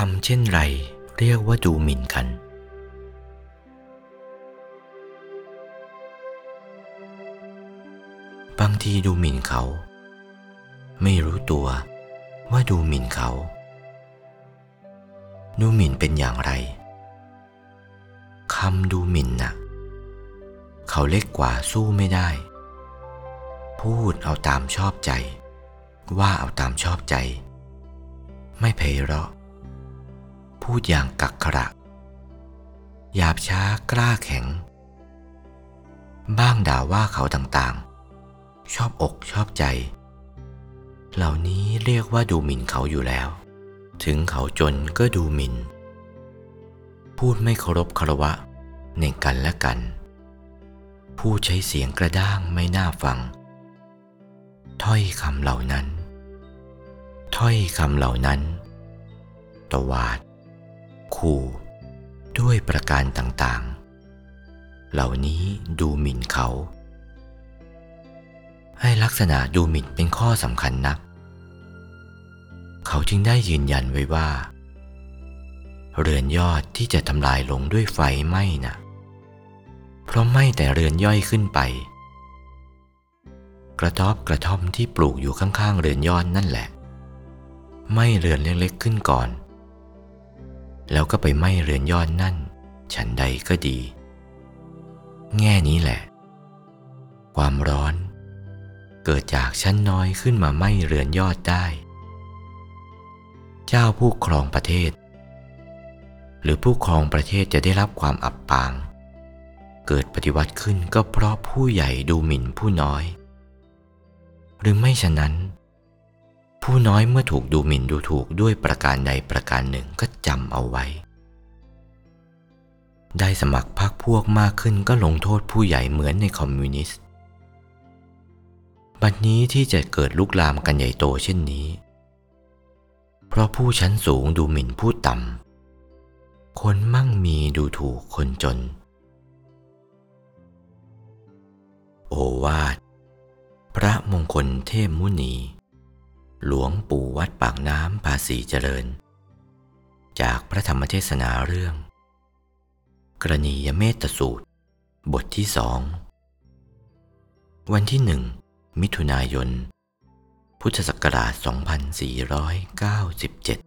คำเช่นไรเรียกว่าดูหมิ่นกัน บางทีดูหมิ่นเขา ไม่รู้ตัวว่าดูหมิ่นเขา ดูหมิ่นเป็นอย่างไรคำดูหมิ่นน่ะ เขาเล็กกว่าสู้ไม่ได้ พูดเอาตามชอบใจ ว่าเอาตามชอบใจ ไม่เพเราะ พูดอย่างกักขระ หยาบช้ากล้าแข็ง บ้างด่าว่าเขาต่างๆ ชอบอกชอบใจ เหล่านี้เรียกว่าดูหมิ่นเขาอยู่แล้ว ถึงเขาจนก็ดูหมิ่น พูดไม่เคารพคารวะในกันและกันพูดใช้เสียงกระด้างไม่น่าฟัง ถ้อยคำเหล่านั้น ถ้อยคำเหล่านั้น ตวาด ขู่ ด้วยประการต่างๆ เหล่านี้ดูหมิ่นเขา ให้ลักษณะดูหมิ่นเป็นข้อสำคัญนัก เขาจึงได้ยืนยันไว้ว่า เรือนยอดที่จะทำลายลงด้วยไฟไหม้นะ่ะ เพราะไหม้แต่เรือนย่อยขึ้นไป กระทอบกระท่อมที่ปลูกอยู่ข้างๆเรือนยอดนั่นแหละ ไม้เรือนเล็กๆขึ้นก่อน แล้วก็ไปไหม้เรือนยอดนั่น ฉันใดก็ดี แง่นี้แหละ ความร้อน เกิดจากชั้นน้อยขึ้นมาไหม้เรือนยอดได้ เจ้าผู้ครองประเทศ หรือผู้ครองประเทศจะได้รับความอับปาง เกิดปฏิวัติขึ้นก็เพราะผู้ใหญ่ดูหมิ่นผู้น้อย หรือไม่ฉะนั้น ผู้น้อยเมื่อถูกดูหมิ่นดูถูกด้วยประการใดประการหนึ่งก็จำเอาไว้ ได้สมัครพรรคพวกมากขึ้นก็ลงโทษผู้ใหญ่เหมือนในคอมมิวนิสต์ บัดนี้ที่จะเกิดลุกลามกันใหญ่โตเช่นนี้ เพราะผู้ชั้นสูงดูหมิ่นผู้ต่ำ คนมั่งมีดูถูกคนจน โอวาท พระมงคลเทพมุนี หลวงปู่วัดปากน้ำภาษีเจริญ จากพระธรรมเทศนาเรื่อง กรณียเมตสูตร บทที่สอง วันที่หนึ่ง มิถุนายน พุทธศักราช 2497